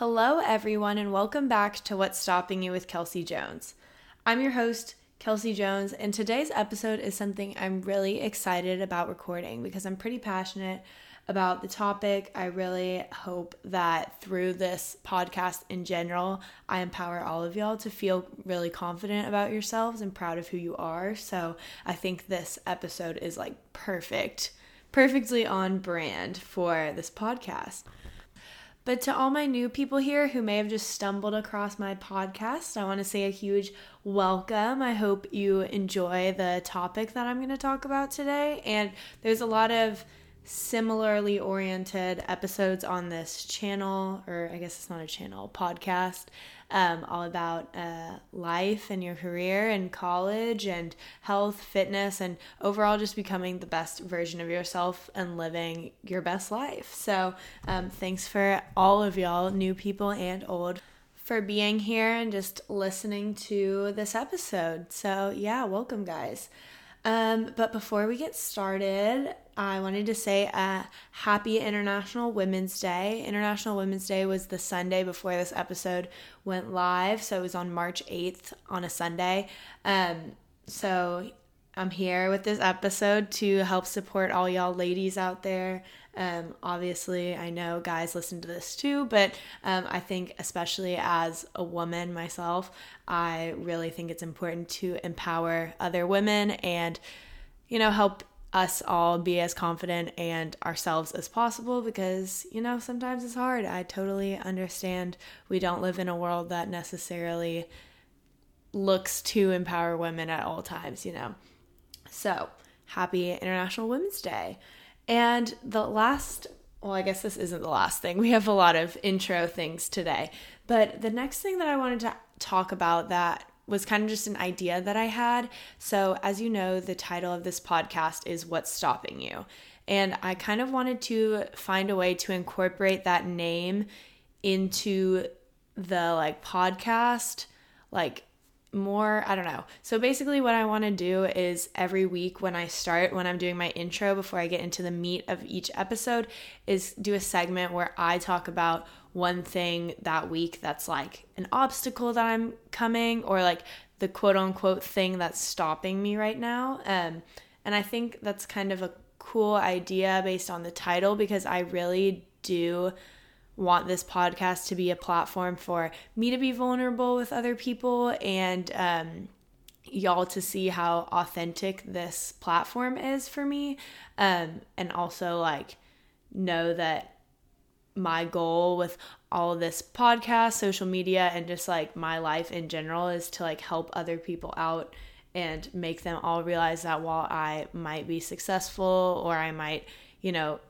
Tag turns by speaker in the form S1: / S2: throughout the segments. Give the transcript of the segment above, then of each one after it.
S1: Hello, everyone, and welcome back to What's Stopping You with Kelsey Jones. I'm your host, Kelsey Jones, and today's episode is something I'm really excited about recording because I'm pretty passionate about the topic. I really hope that through this podcast in general, I empower all of y'all to feel really confident about yourselves and proud of who you are. So I think this episode is like perfect, perfectly on brand for this podcast. But to all my new people here who may have just stumbled across my podcast, I want to say a huge welcome. I hope you enjoy the topic that I'm going to talk about today. And there's a lot of similarly oriented episodes on this channel, or I guess it's not a channel, podcast, um, all about uh, life and your career and college and health, fitness, and overall just becoming the best version of yourself and living your best life. So, um, thanks for all of y'all, new people and old. For being here and just listening to this episode. So, yeah, welcome, guys. Um, but before we get started, I wanted to say a happy International Women's Day. International Women's Day was the Sunday before this episode went live, so it was on March 8th on a Sunday. Um, so I'm here with this episode to help support all y'all ladies out there. Um, obviously, I know guys listen to this too, but um, I think, especially as a woman myself, I really think it's important to empower other women and, you know, help us all be as confident and ourselves as possible because, you know, sometimes it's hard. I totally understand we don't live in a world that necessarily looks to empower women at all times, you know. So, happy International Women's Day. And the last, well, I guess this isn't the last thing. We have a lot of intro things today. But the next thing that I wanted to talk about that was kind of just an idea that I had. So, as you know, the title of this podcast is What's Stopping You? And I kind of wanted to find a way to incorporate that name into the like podcast, like more i don't know. So basically what i want to do is every week when i start when i'm doing my intro before i get into the meat of each episode is do a segment where i talk about one thing that week that's like an obstacle that i'm coming or like the quote unquote thing that's stopping me right now. Um, and i think that's kind of a cool idea based on the title because i really do want this podcast to be a platform for me to be vulnerable with other people and um, y'all to see how authentic this platform is for me. Um, and also, like, know that my goal with all this podcast, social media, and just like my life in general is to like help other people out and make them all realize that while I might be successful or I might, you know,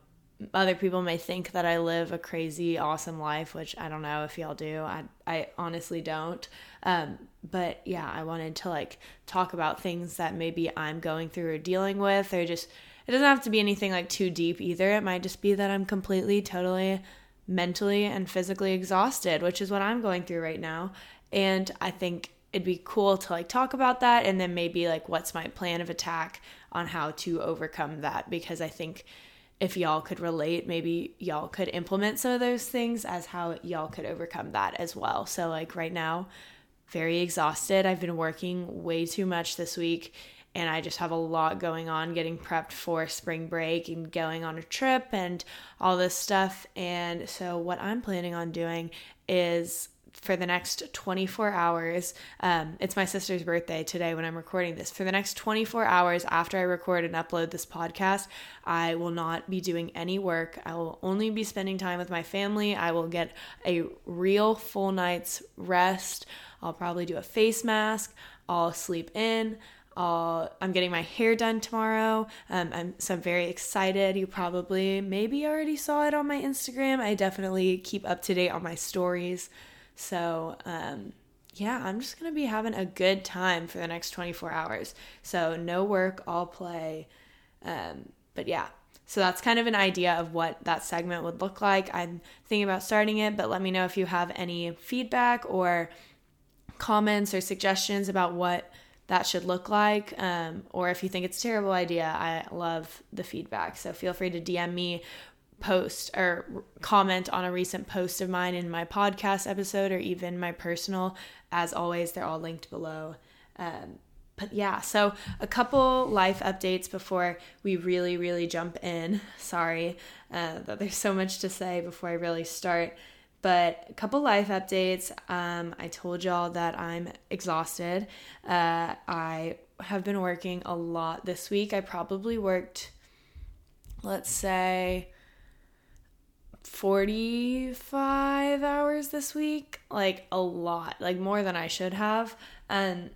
S1: other people may think that I live a crazy, awesome life, which I don't know if y'all do. I, I honestly don't. Um, but yeah, I wanted to like talk about things that maybe I'm going through or dealing with, or just, it doesn't have to be anything like too deep either. It might just be that I'm completely, totally mentally and physically exhausted, which is what I'm going through right now. And I think it'd be cool to like talk about that and then maybe like what's my plan of attack on how to overcome that because I think if y'all could relate, maybe y'all could implement some of those things as how y'all could overcome that as well. So, like right now, very exhausted. I've been working way too much this week and I just have a lot going on getting prepped for spring break and going on a trip and all this stuff. And so, what I'm planning on doing is for the next 24 hours. Um, it's my sister's birthday today when I'm recording this. For the next 24 hours after I record and upload this podcast, I will not be doing any work. I will only be spending time with my family. I will get a real full night's rest. I'll probably do a face mask. I'll sleep in. I'll, I'm getting my hair done tomorrow. Um, I'm so I'm very excited. You probably maybe already saw it on my Instagram. I definitely keep up to date on my stories. So, um, yeah, I'm just going to be having a good time for the next 24 hours. So, no work, all play. Um, but yeah, so that's kind of an idea of what that segment would look like. I'm thinking about starting it, but let me know if you have any feedback or comments or suggestions about what that should look like um, or if you think it's a terrible idea i love the feedback so feel free to dm me post or comment on a recent post of mine in my podcast episode or even my personal, as always, they're all linked below. Um, but yeah, so a couple life updates before we really, really jump in. Sorry uh, that there's so much to say before I really start. But a couple life updates. Um, I told y'all that I'm exhausted. Uh, I have been working a lot this week. I probably worked, let's say, 45 hours this week. Like a lot, like more than I should have. And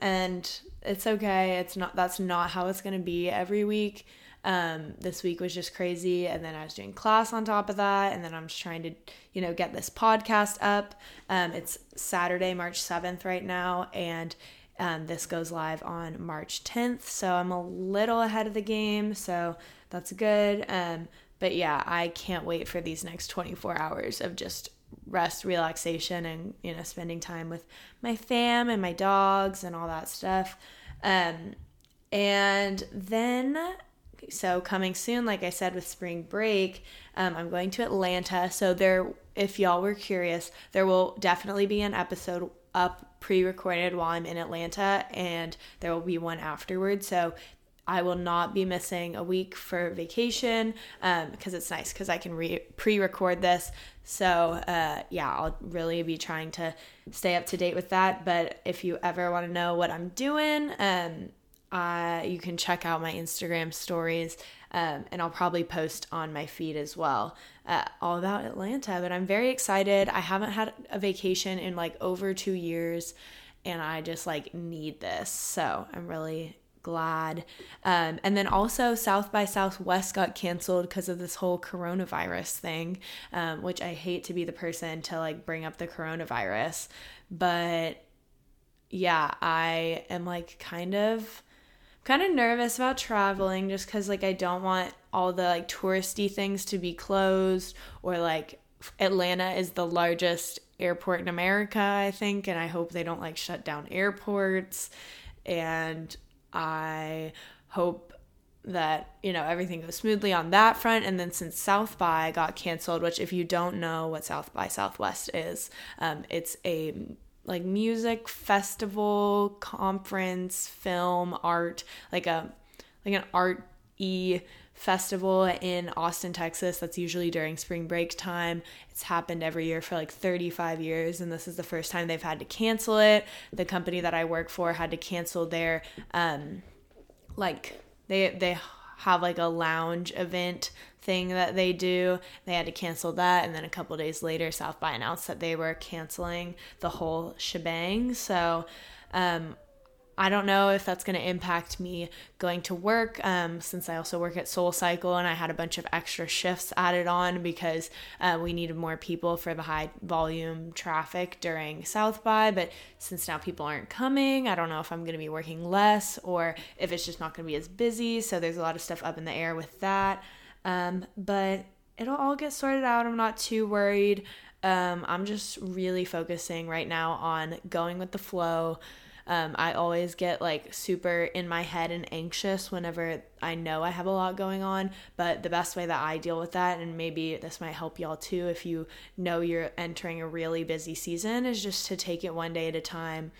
S1: and it's okay. It's not that's not how it's gonna be every week. Um, this week was just crazy, and then I was doing class on top of that, and then I'm just trying to, you know, get this podcast up. Um, it's Saturday, March seventh right now, and um, this goes live on March 10th, so I'm a little ahead of the game, so that's good. But yeah, I can't wait for these next 24 hours of just rest, relaxation, and you know, spending time with my fam and my dogs and all that stuff. Um, and then, so coming soon, like I said, with spring break, um, I'm going to Atlanta. So there, if y'all were curious, there will definitely be an episode up pre-recorded while I'm in Atlanta, and there will be one afterwards. So I will not be missing a week for vacation because um, it's nice because I can re- pre record this. So, uh, yeah, I'll really be trying to stay up to date with that. But if you ever want to know what I'm doing, um, uh, you can check out my Instagram stories um, and I'll probably post on my feed as well uh, all about Atlanta. But I'm very excited. I haven't had a vacation in like over two years and I just like need this. So I'm really glad. Um, and then also, South by Southwest got canceled because of this whole coronavirus thing, um, which I hate to be the person to like bring up the coronavirus. But yeah, I am like kind of kind of nervous about traveling just because like I don't want all the like touristy things to be closed or like Atlanta is the largest airport in America, I think, and I hope they don't like shut down airports. And I hope that you know everything goes smoothly on that front. And then since south by got canceled which if you don't know what south by southwest is um, it's a like music festival conference film art like a like an art e festival in Austin, Texas. That's usually during spring break time. It's happened every year for like 35 years, and this is the first time they've had to cancel it. The company that I work for had to cancel their, um, like they they have like a lounge event thing that they do. They had to cancel that, and then a couple days later, South by announced that they were canceling the whole shebang. So. Um, I don't know if that's going to impact me going to work um, since I also work at Soul Cycle and I had a bunch of extra shifts added on because uh, we needed more people for the high volume traffic during South by. But since now people aren't coming, I don't know if I'm going to be working less or if it's just not going to be as busy. So there's a lot of stuff up in the air with that. Um, but it'll all get sorted out. I'm not too worried. Um, I'm just really focusing right now on going with the flow. Um, I always get like super in my head and anxious whenever I know I have a lot going on. But the best way that I deal with that, and maybe this might help y'all too if you know you're entering a really busy season, is just to take it one day at a time.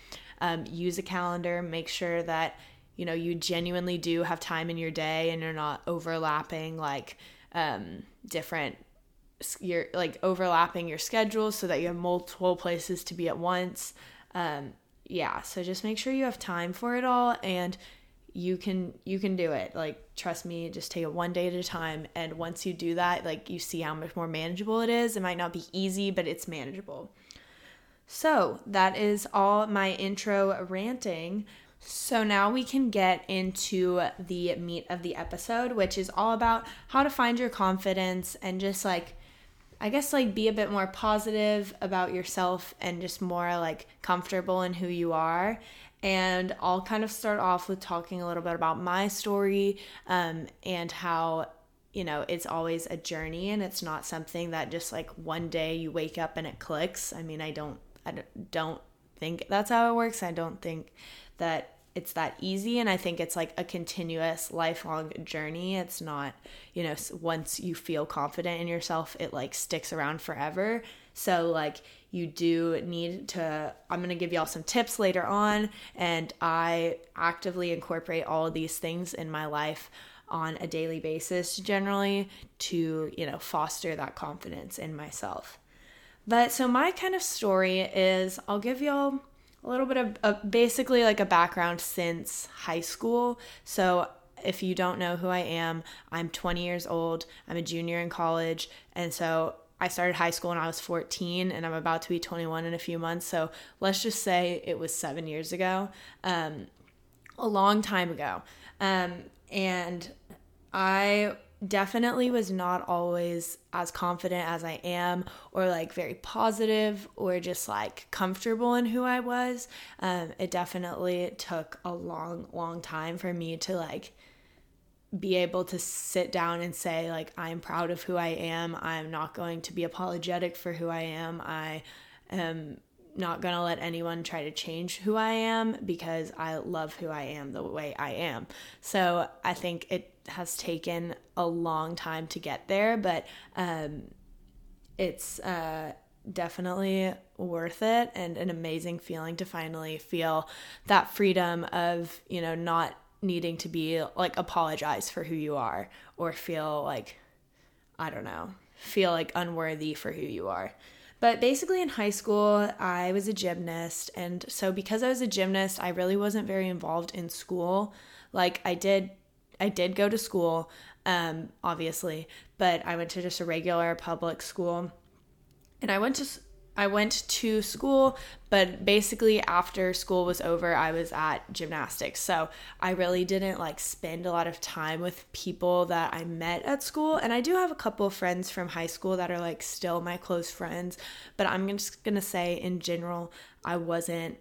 S1: Um, use a calendar, make sure that you know you genuinely do have time in your day and you're not overlapping like um, different you're like overlapping your schedules so that you have multiple places to be at once um, yeah, so just make sure you have time for it all and you can you can do it. Like trust me, just take it one day at a time and once you do that, like you see how much more manageable it is. It might not be easy, but it's manageable. So, that is all my intro ranting. So now we can get into the meat of the episode, which is all about how to find your confidence and just like I guess like be a bit more positive about yourself and just more like comfortable in who you are. And I'll kind of start off with talking a little bit about my story um, and how, you know, it's always a journey and it's not something that just like one day you wake up and it clicks. I mean, I don't, I don't think that's how it works. I don't think that it's that easy and i think it's like a continuous lifelong journey. It's not you know once you feel confident in yourself it like sticks around forever. So like you do need to i'm going to give y'all some tips later on and i actively incorporate all of these things in my life on a daily basis generally to you know foster that confidence in myself. But so my kind of story is i'll give y'all a little bit of basically like a background since high school so if you don't know who i am i'm 20 years old i'm a junior in college and so I started high school when I was 14 and I'm about to be 21 in a few months. So let's just say it was seven years ago, um, a long time ago. Um, and I definitely was not always as confident as I am, or like very positive, or just like comfortable in who I was. Um, it definitely took a long, long time for me to like be able to sit down and say like I'm proud of who I am. I'm not going to be apologetic for who I am. I am not going to let anyone try to change who I am because I love who I am the way I am. So I think it has taken a long time to get there, but um, it's uh, definitely worth it and an amazing feeling to finally feel that freedom of, you know, not needing to be like apologize for who you are or feel like, I don't know, feel like unworthy for who you are. But basically, in high school, I was a gymnast. And so, because I was a gymnast, I really wasn't very involved in school. Like, I did. I did go to school, um, obviously, but I went to just a regular public school. And I went to I went to school, but basically after school was over, I was at gymnastics. So I really didn't like spend a lot of time with people that I met at school. And I do have a couple of friends from high school that are like still my close friends, but I'm just gonna say in general, I wasn't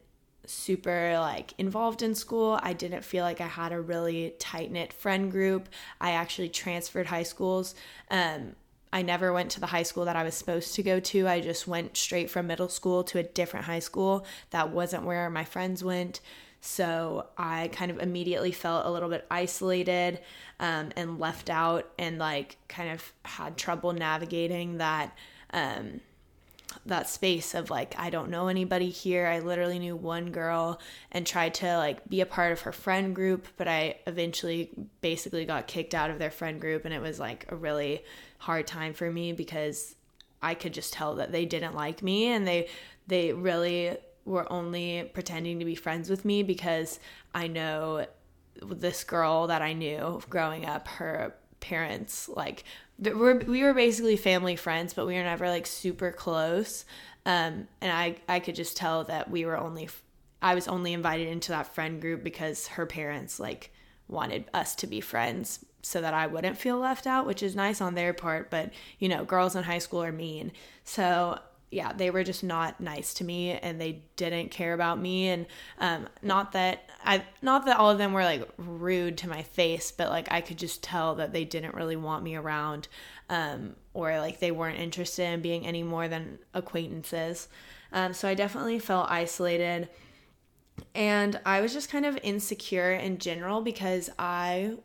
S1: super like involved in school. I didn't feel like I had a really tight knit friend group. I actually transferred high schools. Um, I never went to the high school that I was supposed to go to. I just went straight from middle school to a different high school that wasn't where my friends went. So I kind of immediately felt a little bit isolated um, and left out, and like kind of had trouble navigating that um, that space of like I don't know anybody here. I literally knew one girl and tried to like be a part of her friend group, but I eventually basically got kicked out of their friend group, and it was like a really hard time for me because I could just tell that they didn't like me and they they really were only pretending to be friends with me because I know this girl that I knew growing up her parents like we're, we were basically family friends but we were never like super close. Um, and I I could just tell that we were only I was only invited into that friend group because her parents like wanted us to be friends so that I wouldn't feel left out, which is nice on their part, but you know, girls in high school are mean. So, yeah, they were just not nice to me and they didn't care about me and um not that I not that all of them were like rude to my face, but like I could just tell that they didn't really want me around um or like they weren't interested in being any more than acquaintances. Um so I definitely felt isolated and I was just kind of insecure in general because I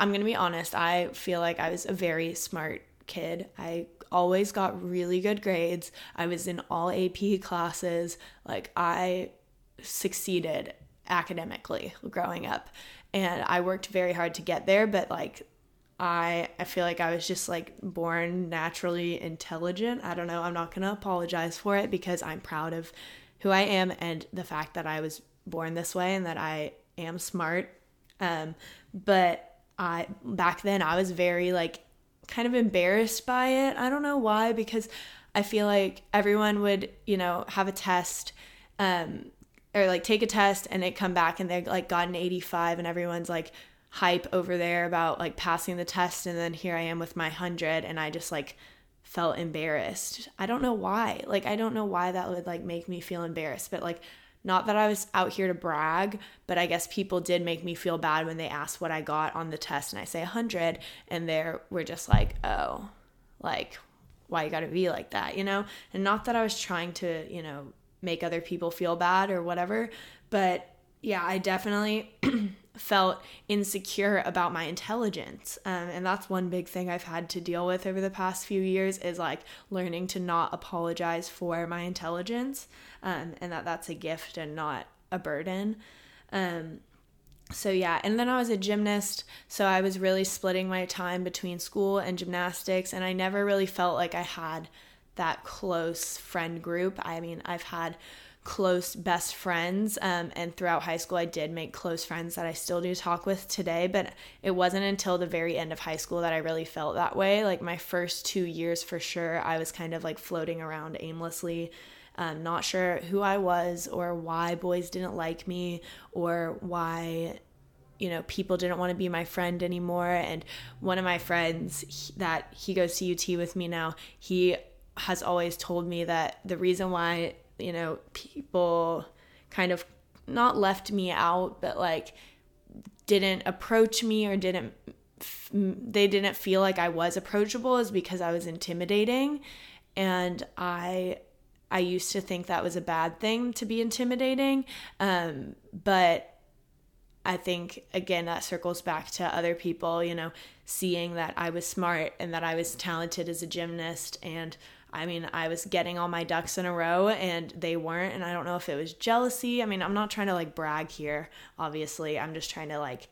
S1: I'm going to be honest, I feel like I was a very smart kid. I always got really good grades. I was in all AP classes. Like I succeeded academically growing up. And I worked very hard to get there, but like I I feel like I was just like born naturally intelligent. I don't know. I'm not going to apologize for it because I'm proud of who I am and the fact that I was born this way and that I am smart. Um, but I back then I was very like kind of embarrassed by it. I don't know why because I feel like everyone would, you know, have a test um or like take a test and they come back and they like got an 85 and everyone's like hype over there about like passing the test and then here I am with my 100 and I just like felt embarrassed. I don't know why. Like I don't know why that would like make me feel embarrassed, but like not that I was out here to brag, but I guess people did make me feel bad when they asked what I got on the test and I say 100 and they were just like, "Oh, like why you got to be like that, you know?" And not that I was trying to, you know, make other people feel bad or whatever, but yeah, I definitely felt insecure about my intelligence. Um, and that's one big thing I've had to deal with over the past few years is like learning to not apologize for my intelligence um, and that that's a gift and not a burden. Um, so yeah, and then I was a gymnast, so I was really splitting my time between school and gymnastics, and I never really felt like I had that close friend group. I mean, I've had close best friends. Um, and throughout high school, I did make close friends that I still do talk with today. But it wasn't until the very end of high school that I really felt that way. Like my first two years, for sure, I was kind of like floating around aimlessly. Um, not sure who I was or why boys didn't like me or why you know people didn't want to be my friend anymore and one of my friends he, that he goes to UT with me now he has always told me that the reason why you know, people kind of not left me out, but like didn't approach me or didn't they didn't feel like I was approachable is because I was intimidating. And I I used to think that was a bad thing to be intimidating. Um, but I think again that circles back to other people you know seeing that I was smart and that I was talented as a gymnast and I mean, I was getting all my ducks in a row and they weren't. And I don't know if it was jealousy. I mean, I'm not trying to like brag here, obviously. I'm just trying to like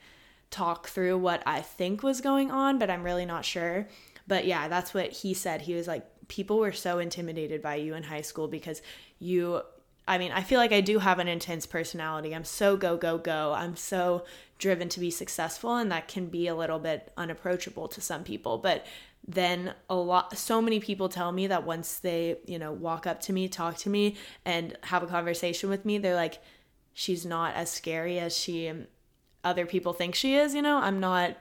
S1: talk through what I think was going on, but I'm really not sure. But yeah, that's what he said. He was like, people were so intimidated by you in high school because you I mean, I feel like I do have an intense personality. I'm so go, go, go. I'm so driven to be successful, and that can be a little bit unapproachable to some people. But then a lot so many people tell me that once they you know walk up to me talk to me and have a conversation with me they're like she's not as scary as she other people think she is you know? I'm not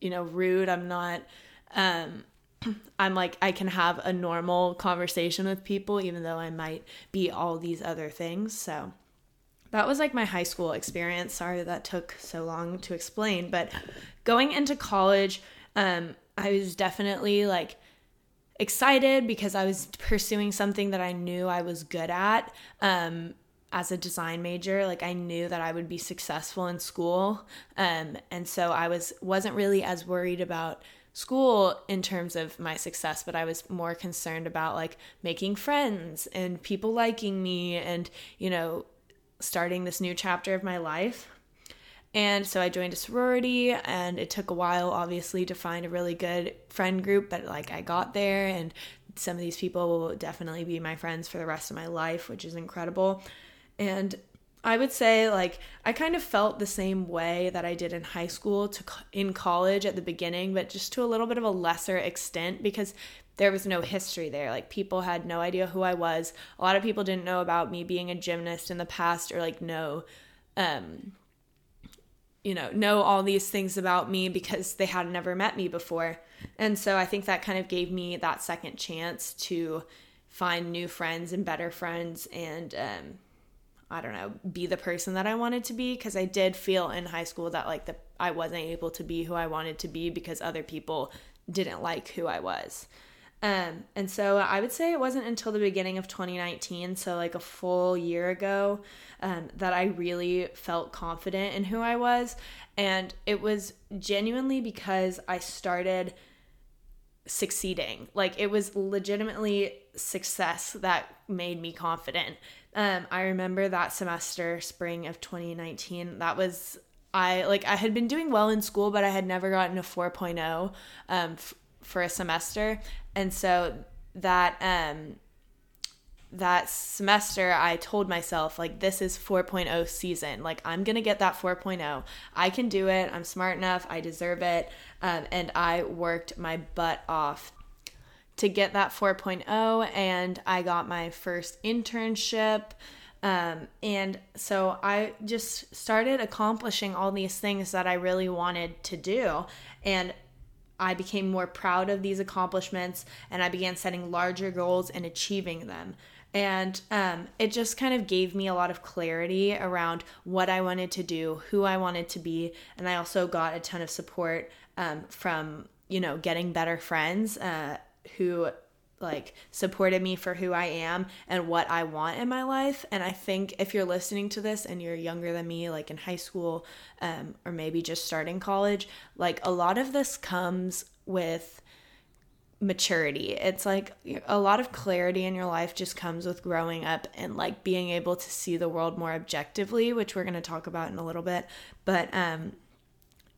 S1: you know rude. I'm not um i'm like i can have a normal conversation with people even though i might be all these other things. So that was like my high school experience. Sorry that took so long to explain but going into college um I was definitely like excited because I was pursuing something that I knew I was good at. Um, as a design major like i knew that i would be successful in school um, and so i was wasn't really as worried about school in terms of my success but i was more concerned about like making friends and people liking me and you know starting this new chapter of my life and so I joined a sorority, and it took a while, obviously, to find a really good friend group, but like I got there, and some of these people will definitely be my friends for the rest of my life, which is incredible. And I would say, like, I kind of felt the same way that I did in high school to in college at the beginning, but just to a little bit of a lesser extent because there was no history there. Like, people had no idea who I was. A lot of people didn't know about me being a gymnast in the past or like know um you know, know all these things about me because they had never met me before. And so I think that kind of gave me that second chance to find new friends and better friends and um, I don't know, be the person that I wanted to be because I did feel in high school that like the I wasn't able to be who I wanted to be because other people didn't like who I was. Um, and so I would say it wasn't until the beginning of 2019, so like a full year ago, um, that I really felt confident in who I was. And it was genuinely because I started succeeding. Like it was legitimately success that made me confident. Um, I remember that semester, spring of 2019, that was I like I had been doing well in school, but I had never gotten a 4.0 um, f- for a semester, and so that um that semester I told myself like this is 4.0 season. Like I'm gonna get that 4.0 I can do it. I'm smart enough. I deserve it. Um, and I worked my butt off to get that 4.0 and I got my first internship. Um, and so I just started accomplishing all these things that I really wanted to do. And I became more proud of these accomplishments and I began setting larger goals and achieving them. And um, it just kind of gave me a lot of clarity around what I wanted to do, who I wanted to be. And I also got a ton of support um, from, you know, getting better friends uh, who like supported me for who I am and what I want in my life. And I think if you're listening to this and you're younger than me, like in high school um, or maybe just starting college, like a lot of this comes with maturity. It's like a lot of clarity in your life just comes with growing up and like being able to see the world more objectively, which we're going to talk about in a little bit. But um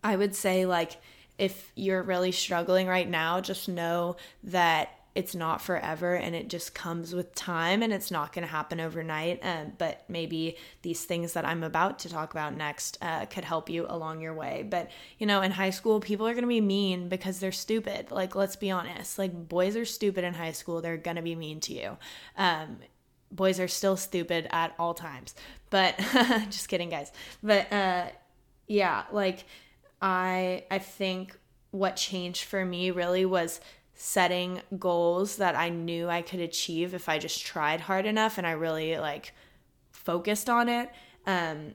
S1: I would say like if you're really struggling right now, just know that it's not forever and it just comes with time and it's not going to happen overnight. Um, but maybe these things that I'm about to talk about next uh, could help you along your way. But, you know, in high school, people are going to be mean because they're stupid. Like, let's be honest. Like, boys are stupid in high school, they're going to be mean to you. Um, boys are still stupid at all times. But, just kidding, guys. But, uh, yeah, like, I I think what changed for me really was setting goals that I knew I could achieve if I just tried hard enough and I really like focused on it. Um,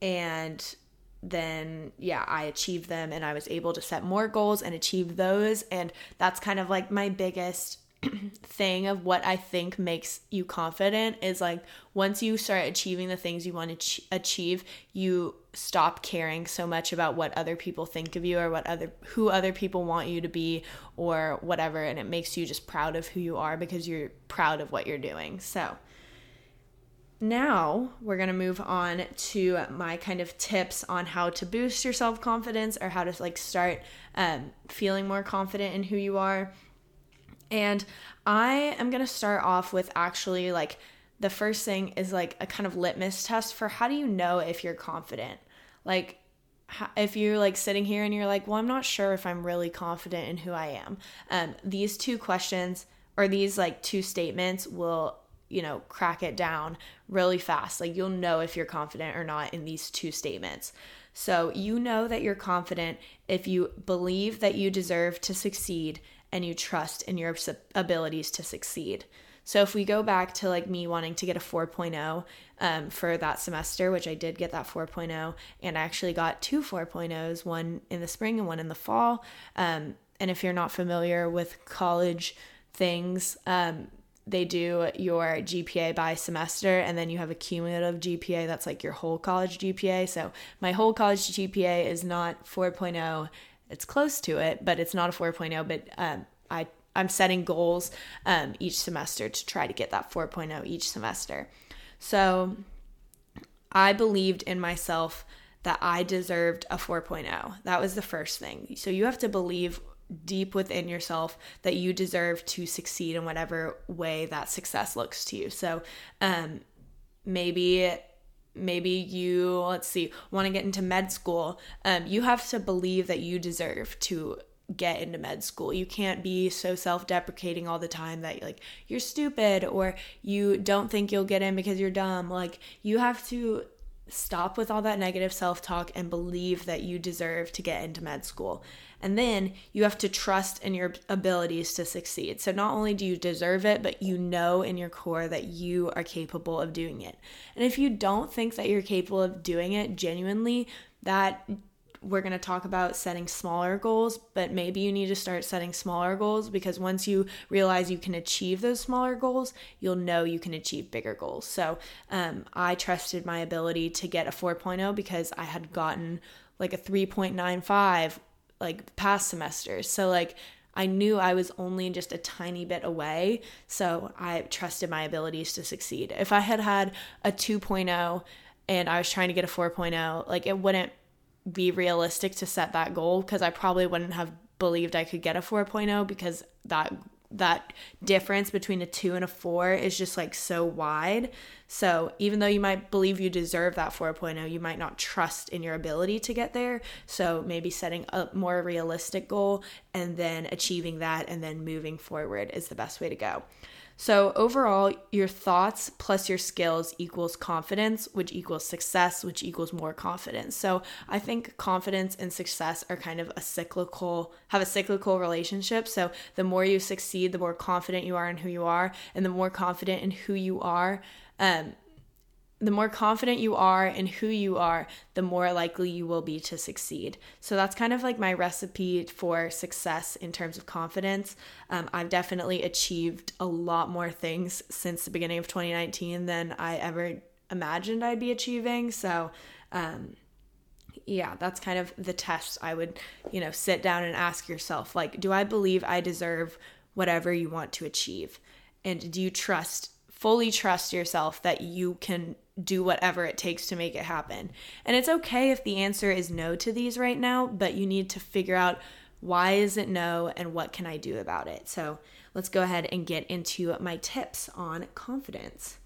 S1: and then yeah, I achieved them and I was able to set more goals and achieve those. And that's kind of like my biggest thing of what I think makes you confident is like once you start achieving the things you want to ch- achieve, you stop caring so much about what other people think of you or what other who other people want you to be or whatever and it makes you just proud of who you are because you're proud of what you're doing. So, now we're going to move on to my kind of tips on how to boost your self-confidence or how to like start um, feeling more confident in who you are and I am going to start off with actually like the first thing is like a kind of litmus test for how do you know if you're confident? Like if you're like sitting here and you're like, well, I'm not sure if I'm really confident in who I am. Um, these two questions or these like two statements will, you know, crack it down really fast. Like you'll know if you're confident or not in these two statements. So you know that you're confident if you believe that you deserve to succeed and you trust in your abilities to succeed. So if we go back to like me wanting to get a 4.0 um, for that semester, which I did get that 4.0, and I actually got two 4.0s, one in the spring and one in the fall. Um, and if you're not familiar with college things, um, they do your GPA by semester, and then you have a cumulative GPA that's like your whole college GPA. So my whole college GPA is not 4.0 it's close to it, but it's not a 4.0. But um, I I'm setting goals um, each semester to try to get that 4.0 each semester. So I believed in myself that I deserved a 4.0. That was the first thing. So you have to believe deep within yourself that you deserve to succeed in whatever way that success looks to you. So um, maybe maybe you let's see want to get into med school um, you have to believe that you deserve to get into med school. You can't be so self-deprecating all the time that like you're stupid or you don't think you'll get in because you're dumb. Like you have to stop with all that negative self-talk and believe that you deserve to get into med school and then you have to trust in your abilities to succeed. So not only do you deserve it, but you know in your core that you are capable of doing it. And if you don't think that you're capable of doing it genuinely, that we're going to talk about setting smaller goals, but maybe you need to start setting smaller goals because once you realize you can achieve those smaller goals, you'll know you can achieve bigger goals. So um, I trusted my ability to get a 4.0 because I had gotten like a 3.95 like past semesters. So like I knew I was only just a tiny bit away, so I trusted my abilities to succeed. If I had had a 2.0 and I was trying to get a 4.0, like it wouldn't be realistic to set that goal because I probably wouldn't have believed I could get a 4.0 because that that difference between a 2 and a 4 is just like so wide. So, even though you might believe you deserve that 4.0, you might not trust in your ability to get there. So, maybe setting a more realistic goal and then achieving that and then moving forward is the best way to go. So, overall, your thoughts plus your skills equals confidence, which equals success, which equals more confidence. So, I think confidence and success are kind of a cyclical, have a cyclical relationship. So, the more you succeed, the more confident you are in who you are, and the more confident in who you are, um, the more confident you are in who you are, the more likely you will be to succeed. So that's kind of like my recipe for success in terms of confidence. Um, I've definitely achieved a lot more things since the beginning of 2019 than I ever imagined I'd be achieving. So, um, yeah, that's kind of the test I would, you know, sit down and ask yourself like, do I believe I deserve whatever you want to achieve? And do you trust, fully trust yourself that you can do whatever it takes to make it happen. And it's okay if the answer is no to these right now, but you need to figure out why is it no and what can I do about it. So let's go ahead and get into my tips on confidence.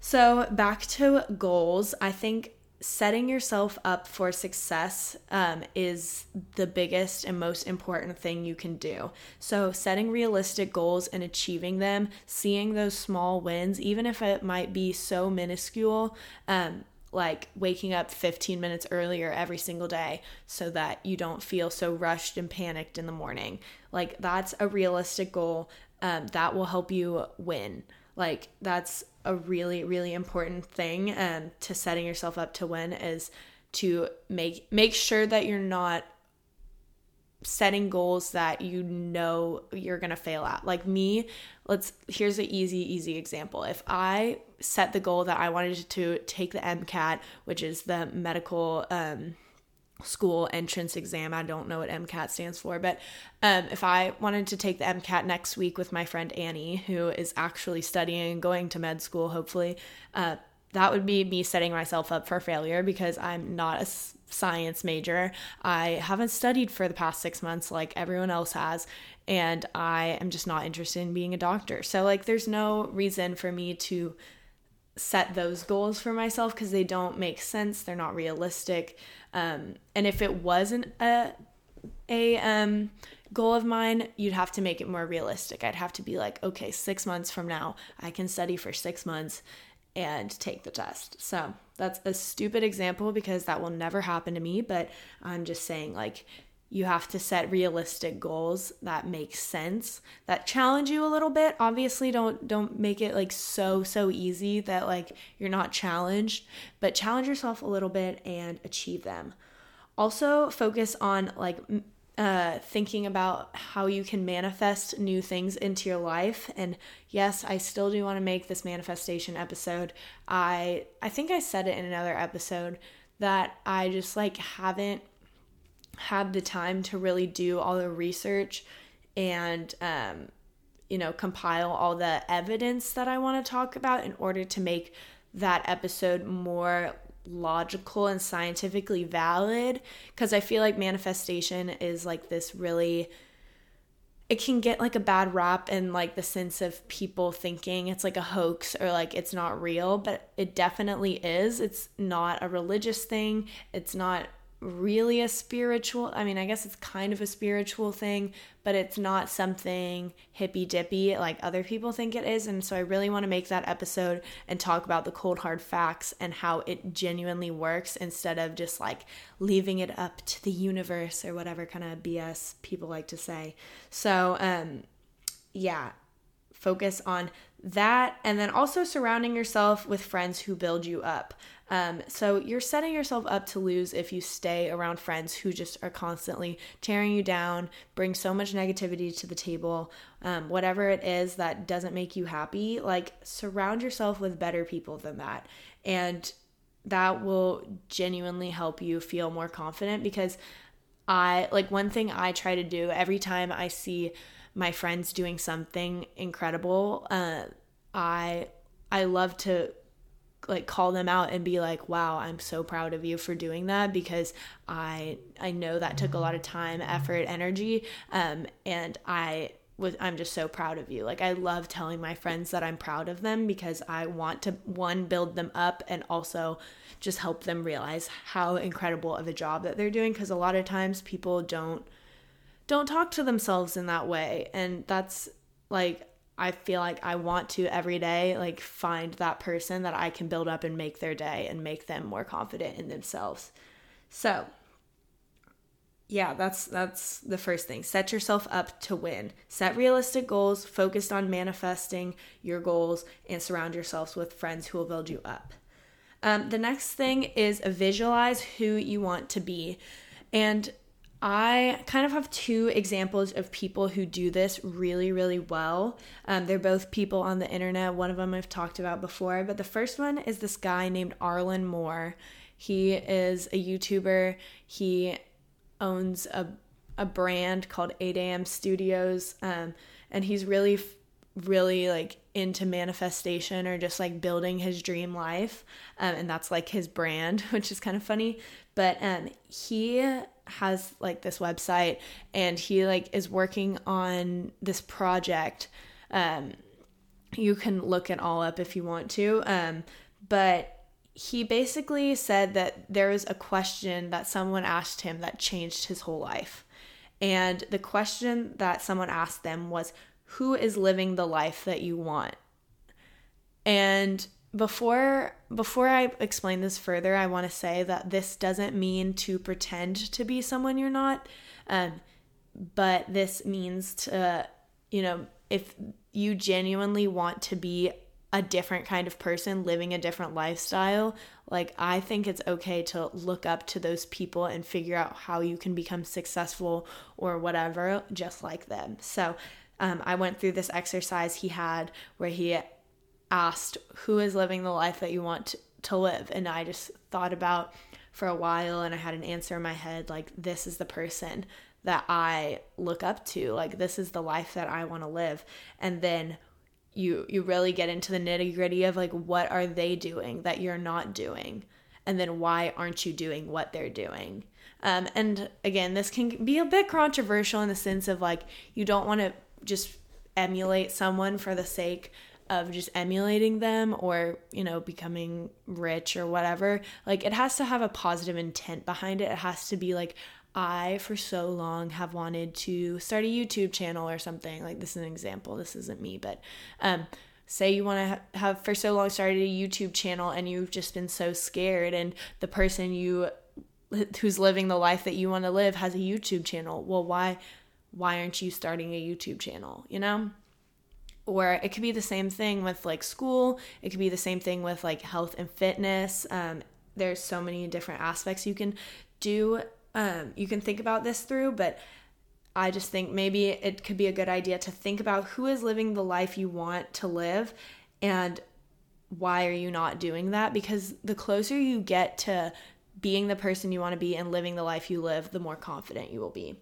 S1: So, back to goals, I think setting yourself up for success um, is the biggest and most important thing you can do. So, setting realistic goals and achieving them, seeing those small wins, even if it might be so minuscule, um, like waking up 15 minutes earlier every single day so that you don't feel so rushed and panicked in the morning. Like, that's a realistic goal um, that will help you win. Like, that's a really really important thing um, to setting yourself up to win is to make make sure that you're not setting goals that you know you're going to fail at. Like me, let's here's an easy easy example. If I set the goal that I wanted to take the MCAT, which is the medical um school entrance exam. I don't know what MCAT stands for, but um, if I wanted to take the MCAT next week with my friend Annie, who is actually studying going to med school, hopefully, uh, that would be me setting myself up for failure because I'm not a science major. I haven't studied for the past six months like everyone else has, and I am just not interested in being a doctor. So, like, there's no reason for me to set those goals for myself because they don't make sense. They're not realistic. Um, and if it wasn't a a um, goal of mine, you'd have to make it more realistic. I'd have to be like, okay, six months from now, I can study for six months and take the test. So that's a stupid example because that will never happen to me. But I'm just saying, like, you have to set realistic goals that make sense that challenge you a little bit. Obviously don't don't make it like so so easy that like you're not challenged but challenge yourself a little bit and achieve them. Also focus on like uh, thinking about how you can manifest new things into your life. And yes i still do want to make this manifestation episode. I i think i said it in another episode that i just like haven't had the time to really do all the research and um, you know compile all the evidence that I want to talk about in order to make that episode more logical and scientifically valid. Because I feel like manifestation is like this really it can get like a bad rap and like the sense of people thinking it's like a hoax or like it's not real but it definitely is. It's not a religious thing. It's not really a spiritual i mean i guess it's kind of a spiritual thing but it's not something hippy dippy like other people think it is. And so i really want to make that episode and talk about the cold hard facts and how it genuinely works instead of just like leaving it up to the universe or whatever kind of bs people like to say. So um yeah focus on that and then also surrounding yourself with friends who build you up um, so you're setting yourself up to lose if you stay around friends who just are constantly tearing you down, bring so much negativity to the table, um, whatever it is that doesn't make you happy. Like surround yourself with better people than that. And that will genuinely help you feel more confident because I like one thing I try to do every time I see my friends doing something incredible, uh, I I love to like call them out and be like wow i'm so proud of you for doing that because i i know that took a lot of time effort energy um and i was i'm just so proud of you. Like i love telling my friends that i'm proud of them because i want to one build them up and also just help them realize how incredible of a job that they're doing because a lot of times people don't don't talk to themselves in that way and that's like I feel like I want to every day like find that person that I can build up and make their day and make them more confident in themselves. So, yeah, that's that's the first thing. Set yourself up to win. Set realistic goals, focused on manifesting your goals and surround yourselves with friends who will build you up. Um, the next thing is visualize who you want to be. And I kind of have two examples of people who do this really, really well. Um, they're both people on the internet. One of them I've talked about before, but the first one is this guy named Arlen Moore. He is a YouTuber. He owns a a brand called 8 a.m. Studios, um, and he's really, really like into manifestation or just like building his dream life, um, and that's like his brand, which is kind of funny. But um, he has like this website and he like is working on this project. Um you can look it all up if you want to um but he basically said that there was a question that someone asked him that changed his whole life. And the question that someone asked them was who is living the life that you want? And before before I explain this further, I want to say that this doesn't mean to pretend to be someone you're not, um, but this means to, you know, if you genuinely want to be a different kind of person living a different lifestyle, like I think it's okay to look up to those people and figure out how you can become successful or whatever, just like them. So, um, I went through this exercise he had where he asked who is living the life that you want to live? And i just thought about for a while and i had an answer in my head like this is the person that i look up to. Like this is the life that i want to live. And then you you really get into the nitty gritty of like what are they doing that you're not doing? And then why aren't you doing what they're doing? Um, and again this can be a bit controversial in the sense of like you don't want to just emulate someone for the sake of just emulating them or, you know, becoming rich or whatever. Like it has to have a positive intent behind it. It has to be like, I, for so long, have wanted to start a YouTube channel or something. Like, this is an example. This isn't me, but um, say you want to ha- have for so long started a YouTube channel and you've just been so scared, and the person you who's living the life that you want to live has a YouTube channel. Well, why why aren't you starting a YouTube channel? You know? Or it could be the same thing with like school. It could be the same thing with like health and fitness. Um, there's so many different aspects you can do um, you can think about this through but i just think maybe it could be a good idea to think about who is living the life you want to live and why are you not doing that? Because the closer you get to being the person you want to be and living the life you live the more confident you will be.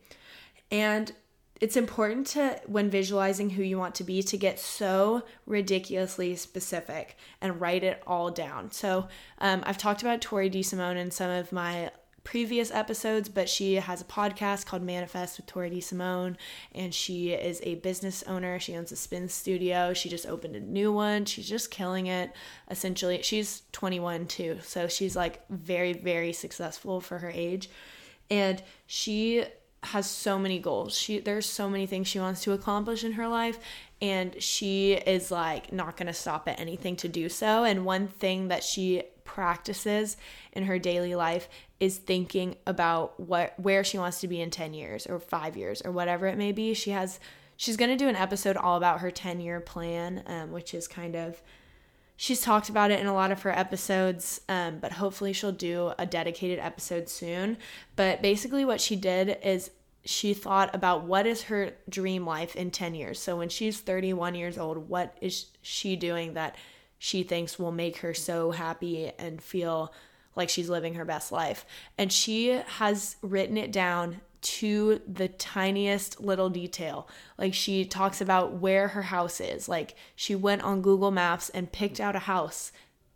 S1: And it's important to when visualizing who you want to be to get so ridiculously specific and write it all down. So um, i've talked about tori desimone in some of my previous episodes but she has a podcast called manifest with tori desimone and she is a business owner. She owns a spin studio. She just opened a new one. She's just killing it essentially. She's 21 too so she's like very very successful for her age. And she has so many goals. She there's so many things she wants to accomplish in her life and she is like not going to stop at anything to do so and one thing that she practices in her daily life is thinking about what where she wants to be in 10 years or 5 years or whatever it may be. She has she's going to do an episode all about her 10 year plan um, which is kind of she's talked about it in a lot of her episodes, um, but hopefully she'll do a dedicated episode soon. But basically, what she did is she thought about what is her dream life in 10 years. So when she's 31 years old, what is she doing that she thinks will make her so happy and feel like she's living her best life? And she has written it down to the tiniest little detail. Like she talks about where her house is. Like she went on Google Maps and picked out a house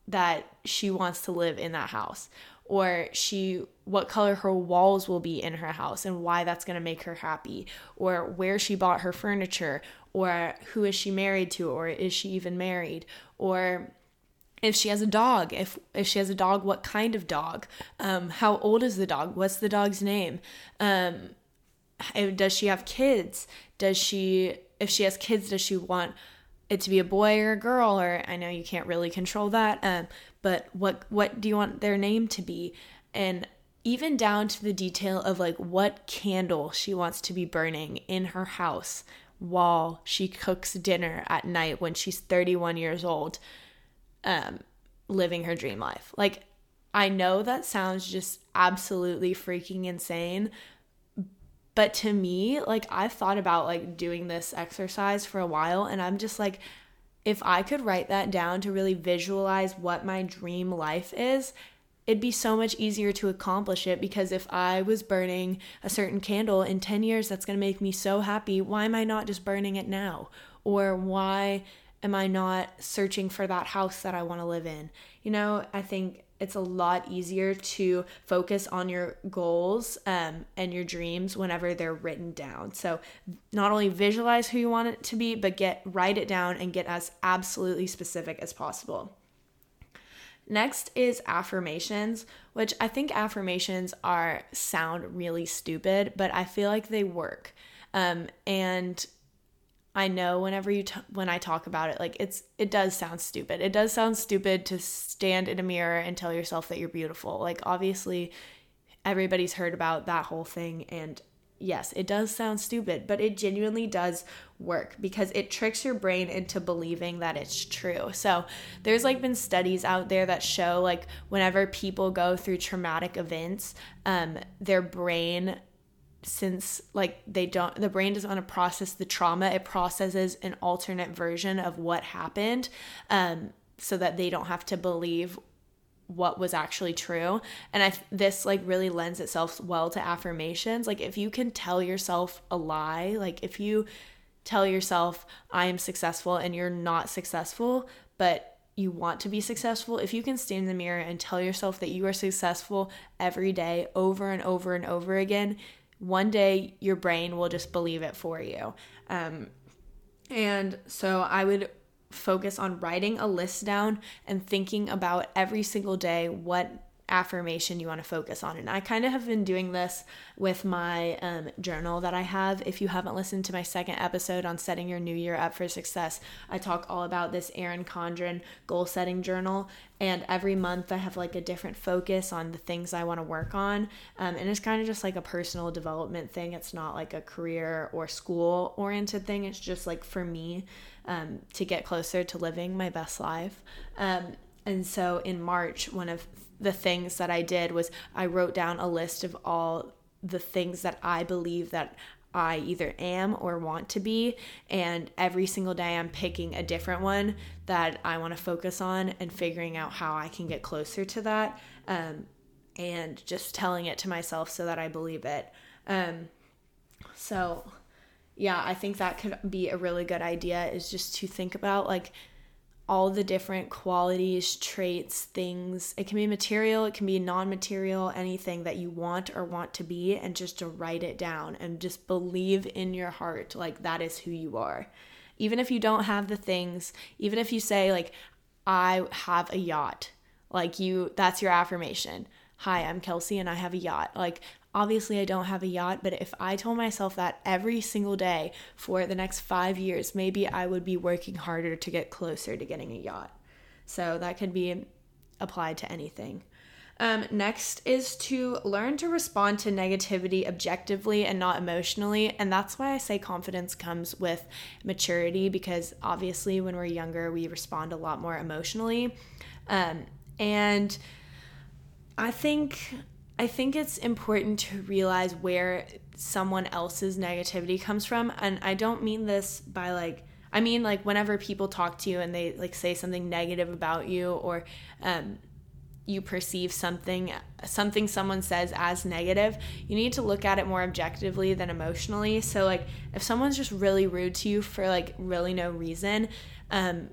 S1: that she wants to live in that house. Or she what color her walls will be in her house and why that's going to make her happy or where she bought her furniture or who is she married to or is she even married or if she has a dog if if she has a dog what kind of dog? Um, how old is the dog? What's the dog's name? Um, does she have kids? Does she if she has kids does she want it to be a boy or a girl or i know you can't really control that um, but what what do you want their name to be and even down to the detail of like what candle she wants to be burning in her house while she cooks dinner at night when she's 31 years old um, living her dream life. Like, I know that sounds just absolutely freaking insane, but to me, like, I've thought about like doing this exercise for a while, and I'm just like, if I could write that down to really visualize what my dream life is, it'd be so much easier to accomplish it because if I was burning a certain candle in 10 years that's going to make me so happy, why am I not just burning it now? Or why am I not searching for that house that I want to live in? You know, I think it's a lot easier to focus on your goals um, and your dreams whenever they're written down. So not only visualize who you want it to be, but get write it down and get as absolutely specific as possible. Next is affirmations, which I think affirmations are sound really stupid, but I feel like they work. Um, and I know whenever you t- when I talk about it, like it's it does sound stupid. It does sound stupid to stand in a mirror and tell yourself that you're beautiful. Like obviously, everybody's heard about that whole thing, and yes, it does sound stupid, but it genuinely does work because it tricks your brain into believing that it's true. So, there's like been studies out there that show like whenever people go through traumatic events, um their brain since like they don't the brain doesn't want to process the trauma, it processes an alternate version of what happened um so that they don't have to believe what was actually true. And i this like really lends itself well to affirmations. Like if you can tell yourself a lie like if you tell yourself i am successful and you're not successful but you want to be successful if you can stand in the mirror and tell yourself that you are successful every day over and over and over again one day your brain will just believe it for you. Um, and so i would focus on writing a list down and thinking about every single day what affirmation you want to focus on. And I kind of have been doing this with my um, journal that I have. If you haven't listened to my second episode on setting your new year up for success, I talk all about this Erin Condren goal setting journal. And every month I have like a different focus on the things I want to work on. Um, and it's kind of just like a personal development thing. It's not like a career or school oriented thing. It's just like for me um, to get closer to living my best life. Um, and so in March, one of the things that I did was I wrote down a list of all the things that I believe that I either am or want to be. And every single day, I'm picking a different one that I want to focus on and figuring out how I can get closer to that. Um, and just telling it to myself so that I believe it. Um, so yeah, I think that could be a really good idea is just to think about like all the different qualities, traits, things. It can be material, it can be non material, anything that you want or want to be, and just to write it down and just believe in your heart like that is who you are. Even if you don't have the things, even if you say, like, I have a yacht, like you, that's your affirmation. Hi, I'm Kelsey and I have a yacht. Like, Obviously, I don't have a yacht, but if I told myself that every single day for the next five years, maybe I would be working harder to get closer to getting a yacht. So that could be applied to anything. Um, next is to learn to respond to negativity objectively and not emotionally. And that's why I say confidence comes with maturity because obviously, when we're younger, we respond a lot more emotionally. Um, and I think I think it's important to realize where someone else's negativity comes from. And I don't mean this by like, I mean like whenever people talk to you and they like say something negative about you or um, you perceive something something someone says as negative you need to look at it more objectively than emotionally so like if someone's just really rude to you for like really no reason um,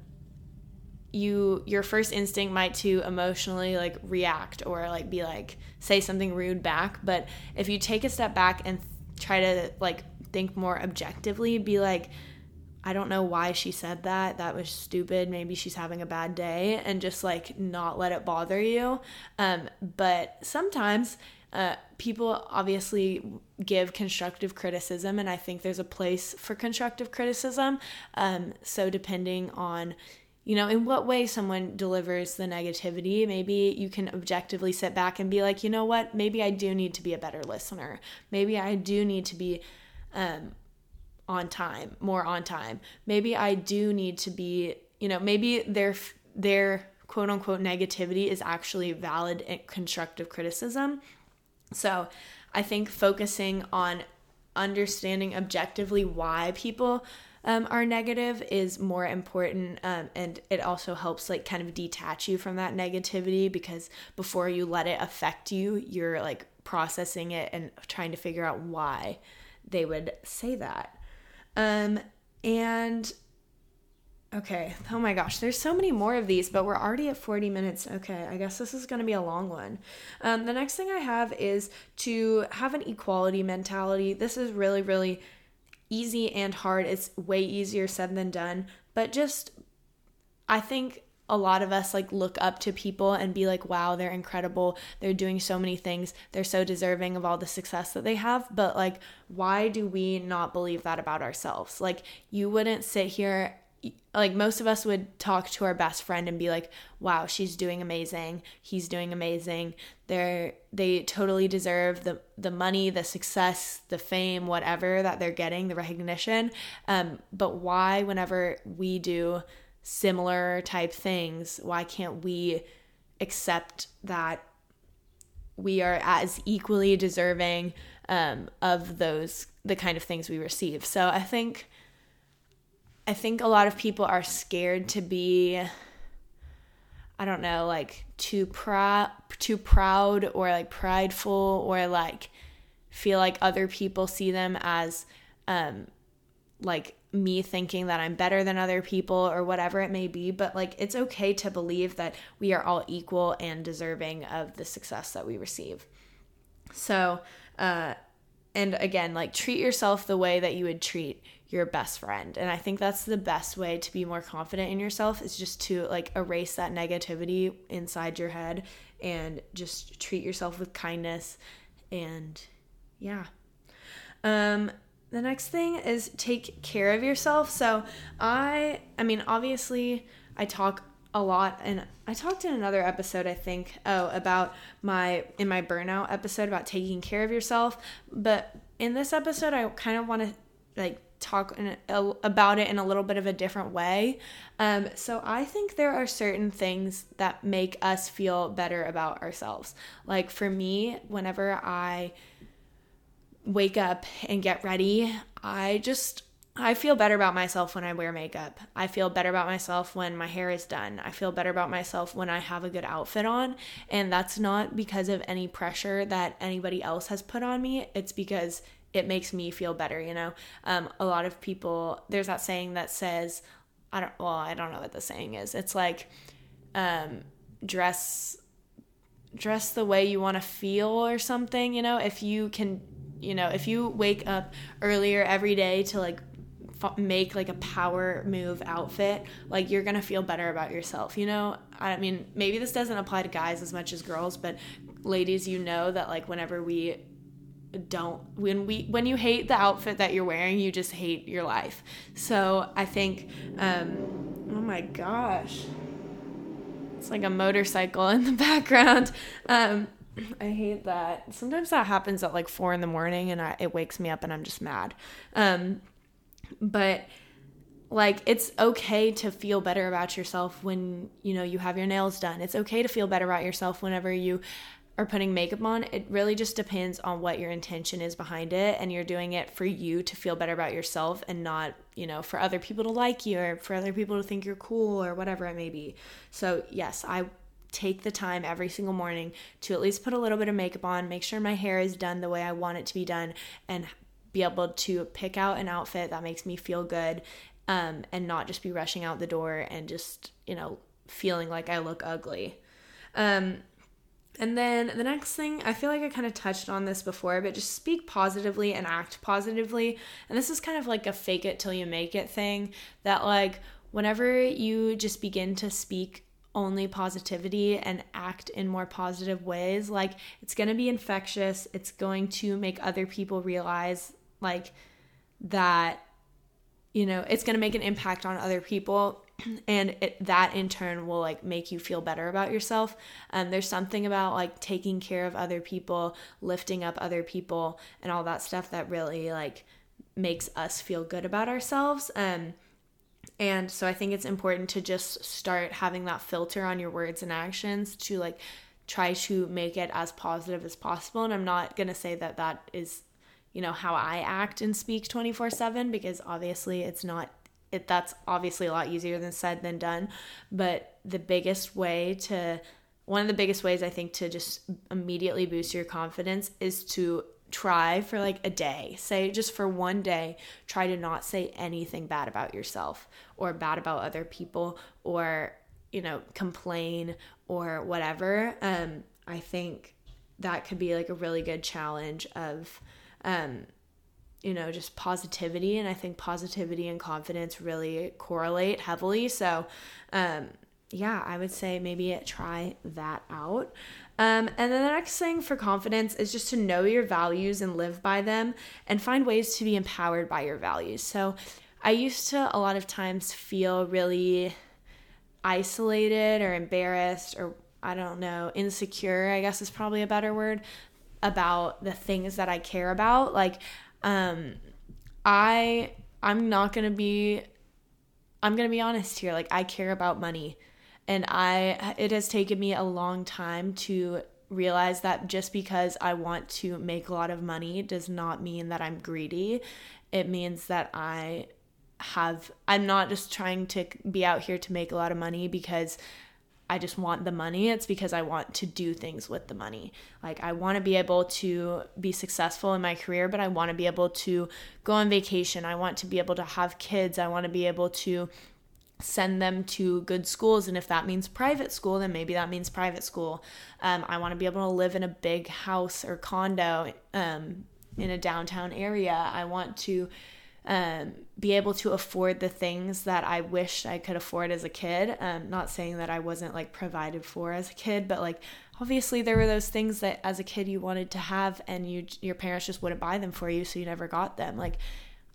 S1: you your first instinct might to emotionally like react or like be like say something rude back but if you take a step back and try to like think more objectively be like I don't know why she said that. That was stupid. Maybe she's having a bad day and just like not let it bother you. Um, but sometimes uh, people obviously give constructive criticism, and I think there's a place for constructive criticism. Um, so, depending on you know, in what way someone delivers the negativity. Maybe you can objectively sit back and be like, you know what, maybe I do need to be a better listener. Maybe I do need to be um, on time, more on time. Maybe I do need to be, you know, maybe their their quote unquote negativity is actually valid and constructive criticism. So I think focusing on understanding objectively why people um, negative is more important um, and it also helps like kind of detach you from that negativity because before you let it affect you you're like processing it and trying to figure out why they would say that um, and Okay. Oh my gosh, there's so many more of these, but we're already at 40 minutes. Okay, I guess this is going to be a long one. Um, the next thing I have is to have an equality mentality. This is really, really easy and hard. It's way easier said than done, but just I think a lot of us like look up to people and be like wow they're incredible. They're doing so many things. They're so deserving of all the success that they have. But like why do we not believe that about ourselves? Like you wouldn't sit here like most of us would talk to our best friend and be like wow she's doing amazing. He's doing amazing. They're they totally deserve the the money the success the fame whatever that they're getting the recognition. Um, but why whenever we do similar type things why can't we accept that we are as equally deserving um, of those the kind of things we receive? So i think I think a lot of people are scared to be I don't know, like too proud too proud or like prideful or like feel like other people see them as um like me thinking that I'm better than other people or whatever it may be, but like it's okay to believe that we are all equal and deserving of the success that we receive. So, uh and again, like treat yourself the way that you would treat your best friend. And I think that's the best way to be more confident in yourself is just to like erase that negativity inside your head and just treat yourself with kindness and yeah. Um the next thing is take care of yourself. So I I mean obviously I talk a lot and I talked in another episode I think oh about my in my burnout episode about taking care of yourself, but in this episode I kind of want to like talk in a, about it in a little bit of a different way. Um, so I think there are certain things that make us feel better about ourselves. Like for me, whenever I wake up and get ready, I just I feel better about myself when I wear makeup. I feel better about myself when my hair is done. I feel better about myself when I have a good outfit on. And that's not because of any pressure that anybody else has put on me. It's because it makes me feel better, you know? Um, a lot of people, there's that saying that says, I don't, well, I don't know what the saying is. It's like, um, dress, dress the way you want to feel or something, you know? If you can, you know, if you wake up earlier every day to like make like a power move outfit, like you're gonna feel better about yourself. You know, I mean, maybe this doesn't apply to guys as much as girls, but ladies, you know that like whenever we don't when we when you hate the outfit that you're wearing you just hate your life. So i think um oh my gosh. It's like a motorcycle in the background. Um i hate that. Sometimes that happens at like four in the morning and I, it wakes me up and i'm just mad. Um but like it's okay to feel better about yourself when you know you have your nails done. It's okay to feel better about yourself whenever you are putting makeup on, it really just depends on what your intention is behind it. And you're doing it for you to feel better about yourself and not, you know, for other people to like you or for other people to think you're cool or whatever it may be. So, yes, I take the time every single morning to at least put a little bit of makeup on, make sure my hair is done the way I want it to be done, and be able to pick out an outfit that makes me feel good um, and not just be rushing out the door and just, you know, feeling like I look ugly. Um, and then the next thing, I feel like I kind of touched on this before, but just speak positively and act positively. And this is kind of like a fake it till you make it thing that, like, whenever you just begin to speak only positivity and act in more positive ways, like, it's going to be infectious. It's going to make other people realize, like, that, you know, it's going to make an impact on other people and it, that in turn will like make you feel better about yourself um, there's something about like taking care of other people lifting up other people and all that stuff that really like makes us feel good about ourselves um, And so I think it's important to just start having that filter on your words and actions to like try to make it as positive as possible. And I'm not going to say that that is, you know, how I act and speak 24 7 because obviously it's not, it, that's obviously a lot easier than said than done. But the biggest way to, one of the biggest ways I think to just immediately boost your confidence is to try for like a day, say just for one day, try to not say anything bad about yourself or bad about other people or, you know, complain or whatever. Um, I think that could be like a really good challenge of, um, you know, just positivity. And I think positivity and confidence really correlate heavily. So, um, yeah, I would say maybe try that out. Um, and then the next thing for confidence is just to know your values and live by them and find ways to be empowered by your values. So I used to a lot of times feel really isolated or embarrassed or I don't know, insecure, I guess is probably a better word about the things that I care about. Like um I I'm not to be I'm to be honest here. Like I care about money and I it has taken me a long time to realize that just because I want to make a lot of money does not mean that I'm greedy. It means that I have I'm not just trying to be out here to make a lot of money because I just want the money. It's because I want to do things with the money. Like, I want to be able to be successful in my career, but I want to be able to go on vacation. I want to be able to have kids. I want to be able to send them to good schools. And if that means private school, then maybe that means private school. Um, I want to be able to live in a big house or condo um, in a downtown area. I want to um, be able to afford the things that I wished I could afford as a kid. Um, not saying that I wasn't like provided for as a kid, but like obviously there were those things that as a kid you wanted to have and you your parents just wouldn't buy them for you, so you never got them. Like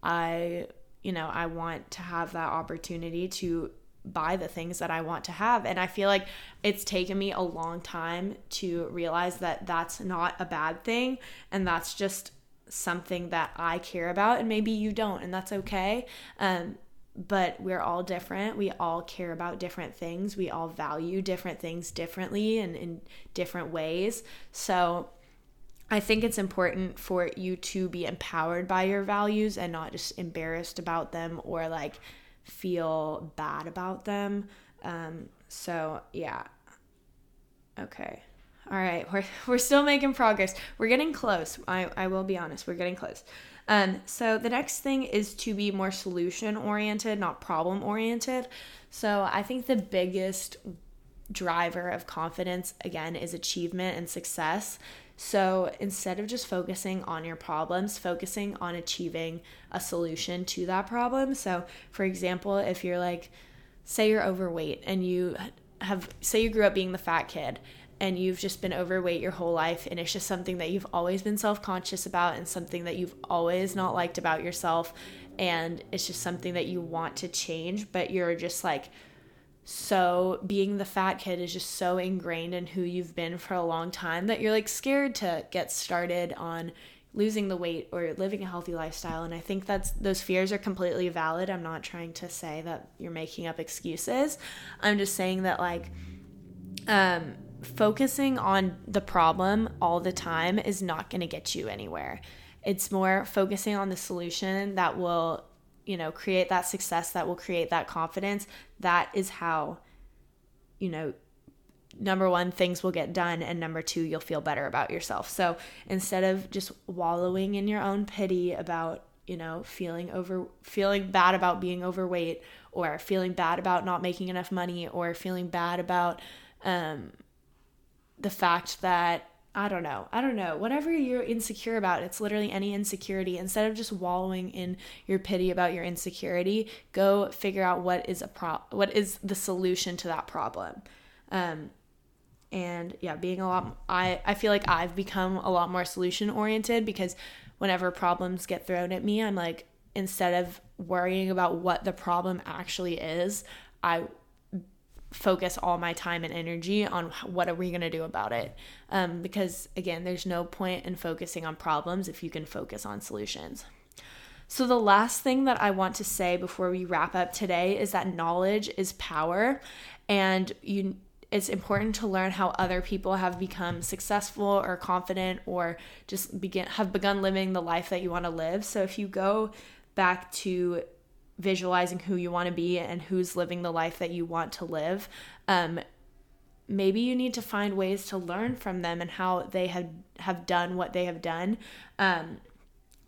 S1: I you know, I want to have that opportunity to buy the things that I want to have. And I feel like it's taken me a long time to realize that that's not a bad thing. And that's just something that I care about. And maybe you don't, and that's okay. Um, but we're all different. We all care about different things. We all value different things differently and in different ways. So I think it's important for you to be empowered by your values and not just embarrassed about them or like feel bad about them. Um, so, yeah. Okay. All right. We're, we're still making progress. We're getting close. I, I will be honest. We're getting close. Um, so, the next thing is to be more solution oriented, not problem oriented. So, I think the biggest driver of confidence, again, is achievement and success. So instead of just focusing on your problems, focusing on achieving a solution to that problem. So, for example, if you're like, say you're overweight and you have, say you grew up being the fat kid and you've just been overweight your whole life and it's just something that you've always been self-conscious about and something that you've always not liked about yourself and it's just something that you want to change but you're just like so being the fat kid is just so ingrained in who you've been for a long time that you're like scared to get started on losing the weight or living a healthy lifestyle and i think that's those fears are completely valid. I'm not trying to say that you're making up excuses. I'm just saying that like um focusing on the problem all the time is not going to get you anywhere it's more focusing on the solution that will you know, create that success that will create that confidence, that is how, you know, number one, things will get done, and number two, you'll feel better about yourself. So instead of just wallowing in your own pity about, you know, feeling over, feeling bad about being overweight, or feeling bad about not making enough money, or feeling bad about um, the fact that I don't know. I don't know. Whatever you're insecure about, it's literally any insecurity. Instead of just wallowing in your pity about your insecurity, go figure out what is a pro what is the solution to that problem. Um and yeah, being a lot I I feel like I've become a lot more solution oriented because whenever problems get thrown at me, I'm like instead of worrying about what the problem actually is, I focus all my time and energy on what are we going to do about it um, because again there's no point in focusing on problems if you can focus on solutions So, the last thing that I want to say before we wrap up today is that knowledge is power, and you it's important to learn how other people have become successful or confident or just begin have begun living the life that you want to live. So if you go back to visualizing who you want to be and who's living the life that you want to live, um, maybe you need to find ways to learn from them and how they have have done what they have done. Um,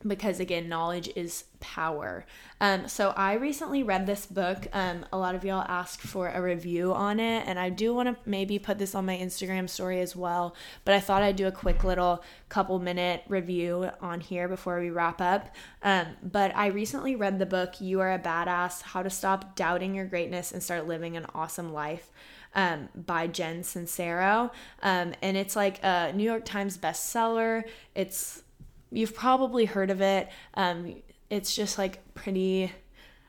S1: because again, knowledge is power. Um, so I recently read this book. Um, a lot of y'all asked for a review on it, and I do want to maybe put this on my Instagram story as well. But I thought I'd do a quick little couple minute review on here before we wrap up. Um, but I recently read the book "You Are a Badass: How to Stop Doubting Your Greatness and Start Living an Awesome Life." Um, by Jen Sincero. Um, and it's like a New York Times bestseller. It's you've probably heard of it. Um, it's just like pretty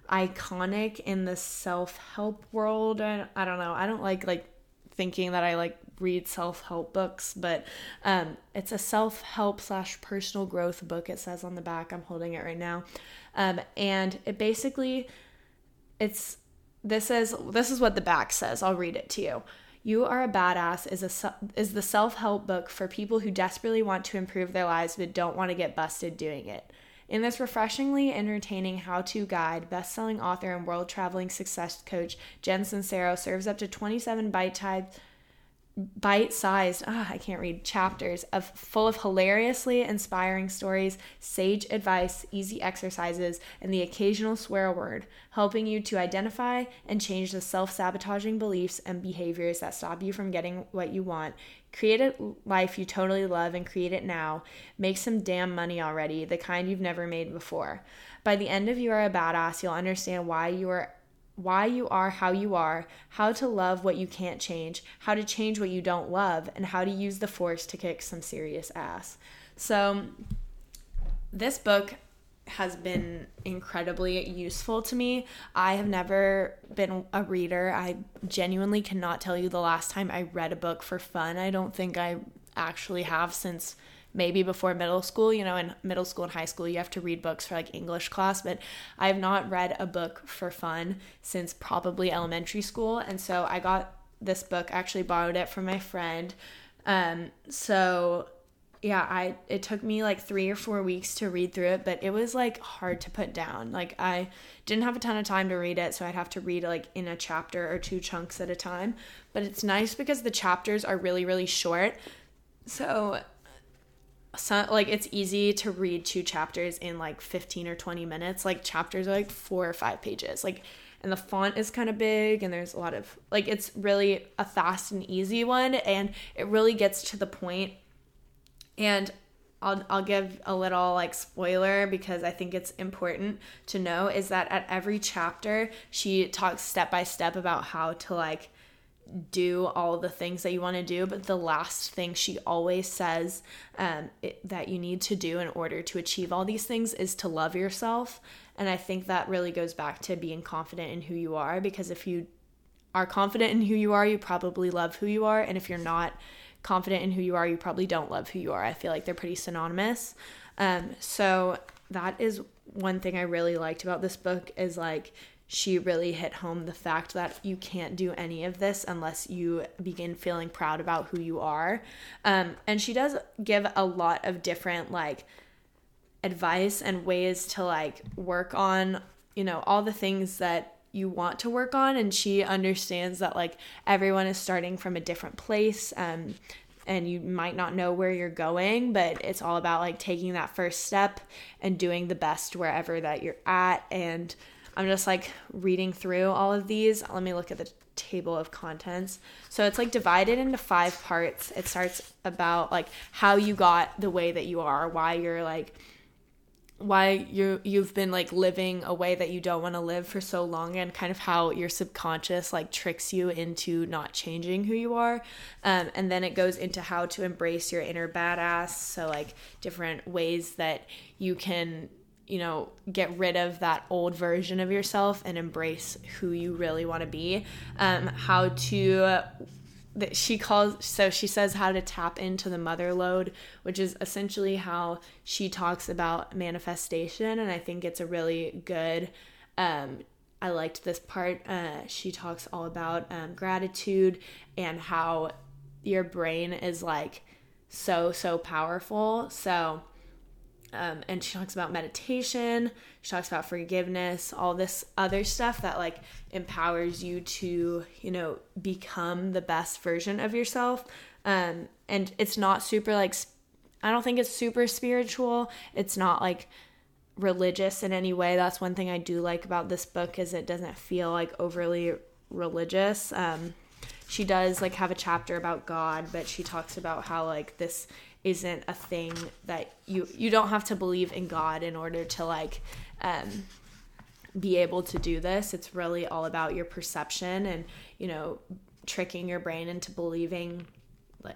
S1: iconic in the self-help world. I, I don't know. I don't like like thinking that I like read self-help books, but um, it's a self-help slash personal growth book. It says on the back. I'm holding it right now, um, and it basically it's this is this is what the back says. I'll read it to you. You Are a Badass is a is the self-help book for people who desperately want to improve their lives but don't want to get busted doing it. In this refreshingly entertaining how-to guide, best-selling author and world-traveling success coach Jen Sincero serves up to 27 bite-sized bite-sized ah, i can't read chapters of full of hilariously inspiring stories sage advice easy exercises and the occasional swear word helping you to identify and change the self-sabotaging beliefs and behaviors that stop you from getting what you want create a life you totally love and create it now make some damn money already the kind you've never made before by the end of you are a badass you'll understand why you are why you are how you are, how to love what you can't change, how to change what you don't love, and how to use the force to kick some serious ass. So, this book has been incredibly useful to me. I have never been a reader. I genuinely cannot tell you the last time I read a book for fun. I don't think I actually have since maybe before middle school. You know, in middle school and high school, you have to read books for like English class, but I have not read a book for fun since probably elementary school. And so I got this book, actually borrowed it from my friend. Um, so yeah, I it took me like 3 or 4 weeks to read through it, but it was like hard to put down. Like I didn't have a ton of time to read it, so I'd have to read like in a chapter or two chunks at a time. But it's nice because the chapters are really really short. So some, like it's easy to read two chapters in like 15 or 20 minutes like chapters are like four or five pages like and the font is kind of big and there's a lot of like it's really a fast and easy one and it really gets to the point and I'll, I'll give a little like spoiler because I think it's important to know is that at every chapter she talks step by step about how to like do all the things that you want to do. But the last thing she always says um, it, that you need to do in order to achieve all these things is to love yourself. And i think that really goes back to being confident in who you are because if you are confident in who you are you probably love who you are. And if you're not confident in who you are you probably don't love who you are i feel like they're pretty synonymous um, so that is one thing i really liked about this book is like she really hit home the fact that you can't do any of this unless you begin feeling proud about who you are. Um, and she does give a lot of different like advice and ways to like work on, you know, all the things that you want to work on. And she understands that like everyone is starting from a different place. Um, and you might not know where you're going, but it's all about like taking that first step and doing the best wherever that you're at and I'm just like reading through all of these. Let me look at the table of contents. So it's like divided into five parts. It starts about like how you got the way that you are, why you're like why you you've been like living a way that you don't want to live for so long and kind of how your subconscious like tricks you into not changing who you are um, and then it goes into how to embrace your inner badass so like different ways that you can you know, get rid of that old version of yourself and embrace who you really want to be. Um, how to that she calls so she says how to tap into the mother lode which is essentially how she talks about manifestation and i think it's a really good um, i liked this part uh, she talks all about um, gratitude and how your brain is like so so powerful. So um, and she talks about meditation she talks about forgiveness all this other stuff that like empowers you to you know become the best version of yourself. Um, and it's not super like i don't think it's super spiritual. It's not like religious in any way. That's one thing i do like about this book is it doesn't feel like overly religious. Um, she does like have a chapter about god but she talks about how like this isn't a thing that you you don't have to believe in God in order to like um, be able to do this. It's really all about your perception and you know tricking your brain into believing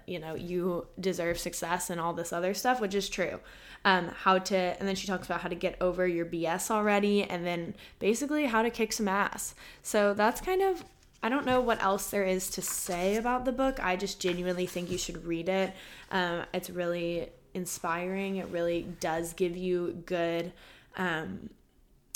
S1: you know you deserve success and all this other stuff which is true um, how to and then she talks about how to get over your bs already and then basically how to kick some ass so that's kind of I don't know what else there is to say about the book. I just genuinely think you should read it. Um, it's really inspiring. It really does give you good um,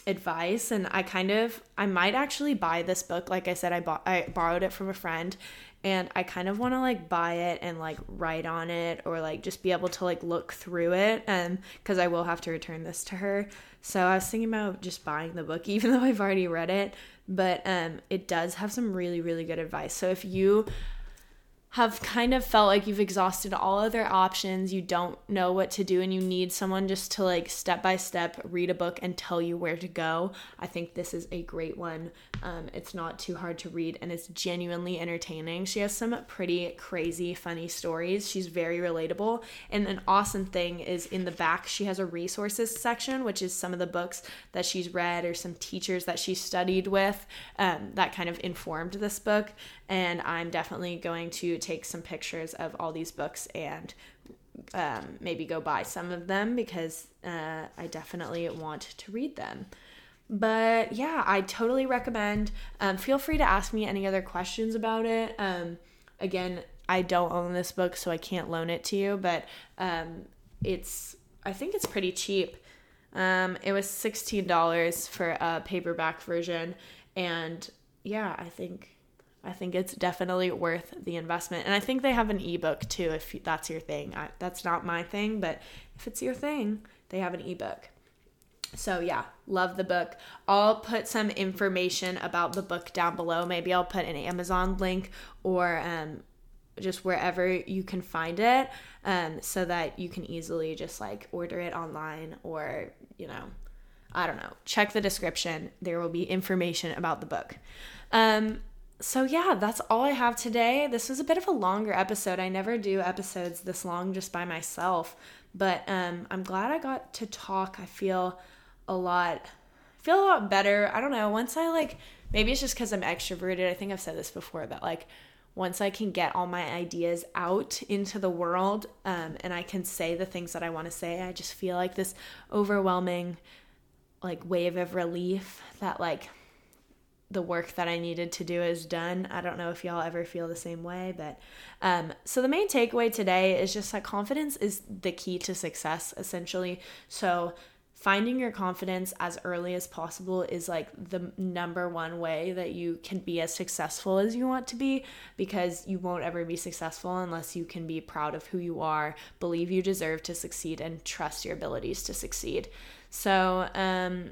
S1: advice, and I kind of I might actually buy this book. Like I said, I bought I borrowed it from a friend, and I kind of want to like buy it and like write on it or like just be able to like look through it, and because I will have to return this to her. So I was thinking about just buying the book, even though I've already read it but um, it does have some really, really good advice. So if you have kind of felt like you've exhausted all other options, you don't know what to do, and you need someone just to like step by step read a book and tell you where to go, I think this is a great one. Um, it's not too hard to read and it's genuinely entertaining. She has some pretty crazy, funny stories. She's very relatable. And an awesome thing is in the back, she has a resources section, which is some of the books that she's read or some teachers that she studied with um, that kind of informed this book and I'm definitely going to take some pictures of all these books and um, maybe go buy some of them because uh, I definitely want to read them. But yeah, I totally recommend. Um, feel free to ask me any other questions about it. Um, again, I don't own this book, so I can't loan it to you, but um, it's I think it's pretty cheap. Um, it was sixteen dollars for a paperback version, and yeah, I think I think it's definitely worth the investment. And I think they have an ebook too, if that's your thing. I, that's not my thing, but if it's your thing, they have an ebook. So, yeah, love the book. I'll put some information about the book down below. Maybe I'll put an Amazon link or um, just wherever you can find it um, so that you can easily just like order it online or, you know, I don't know. Check the description. There will be information about the book. Um, so yeah, that's all I have today. This was a bit of a longer episode. I never do episodes this long just by myself, but um, I'm glad I got to talk. I feel a lot, feel a lot better. I don't know. Once I like, maybe it's just because I'm extroverted. I think I've said this before that like once I can get all my ideas out into the world um, and I can say the things that I want to say, I just feel like this overwhelming like wave of relief that like the work that I needed to do is done. I don't know if y'all ever feel the same way, but um, so the main takeaway today is just that confidence is the key to success, essentially. So finding your confidence as early as possible is like the number one way that you can be as successful as you want to be because you won't ever be successful unless you can be proud of who you are, believe you deserve to succeed, and trust your abilities to succeed. So, um,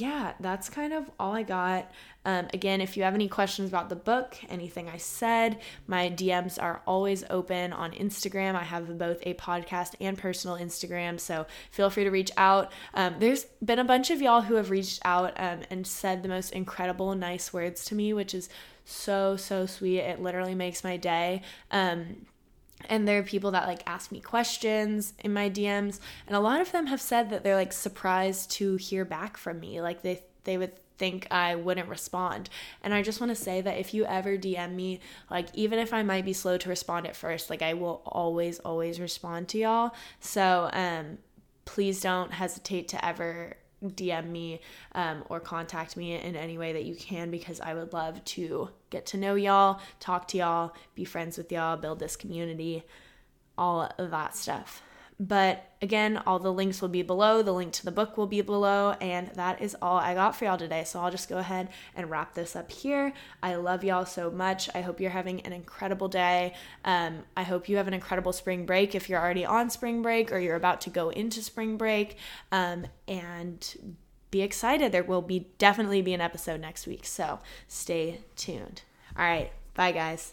S1: yeah, that's kind of all I got. Um, again, if you have any questions about the book, anything I said, my DMs are always open on Instagram. I have both a podcast and personal Instagram, so feel free to reach out. Um, there's been a bunch of y'all who have reached out um, and said the most incredible, nice words to me, which is so, so sweet. It literally makes my day. Um, and there are people that like ask me questions in my DMs and a lot of them have said that they're like surprised to hear back from me like they they would think I wouldn't respond. And I just want to say that if you ever DM me, like even if I might be slow to respond at first, like I will always always respond to y'all. So, um please don't hesitate to ever DM me um, or contact me in any way that you can because I would love to get to know y'all, talk to y'all, be friends with y'all, build this community, all of that stuff. But again, all the links will be below. The link to the book will be below. And that is all I got for y'all today. So I'll just go ahead and wrap this up here. I love y'all so much. I hope you're having an incredible day. Um, I hope you have an incredible spring break if you're already on spring break or you're about to go into spring break. Um, and be excited. There will be definitely be an episode next week. So stay tuned. All right. Bye, guys.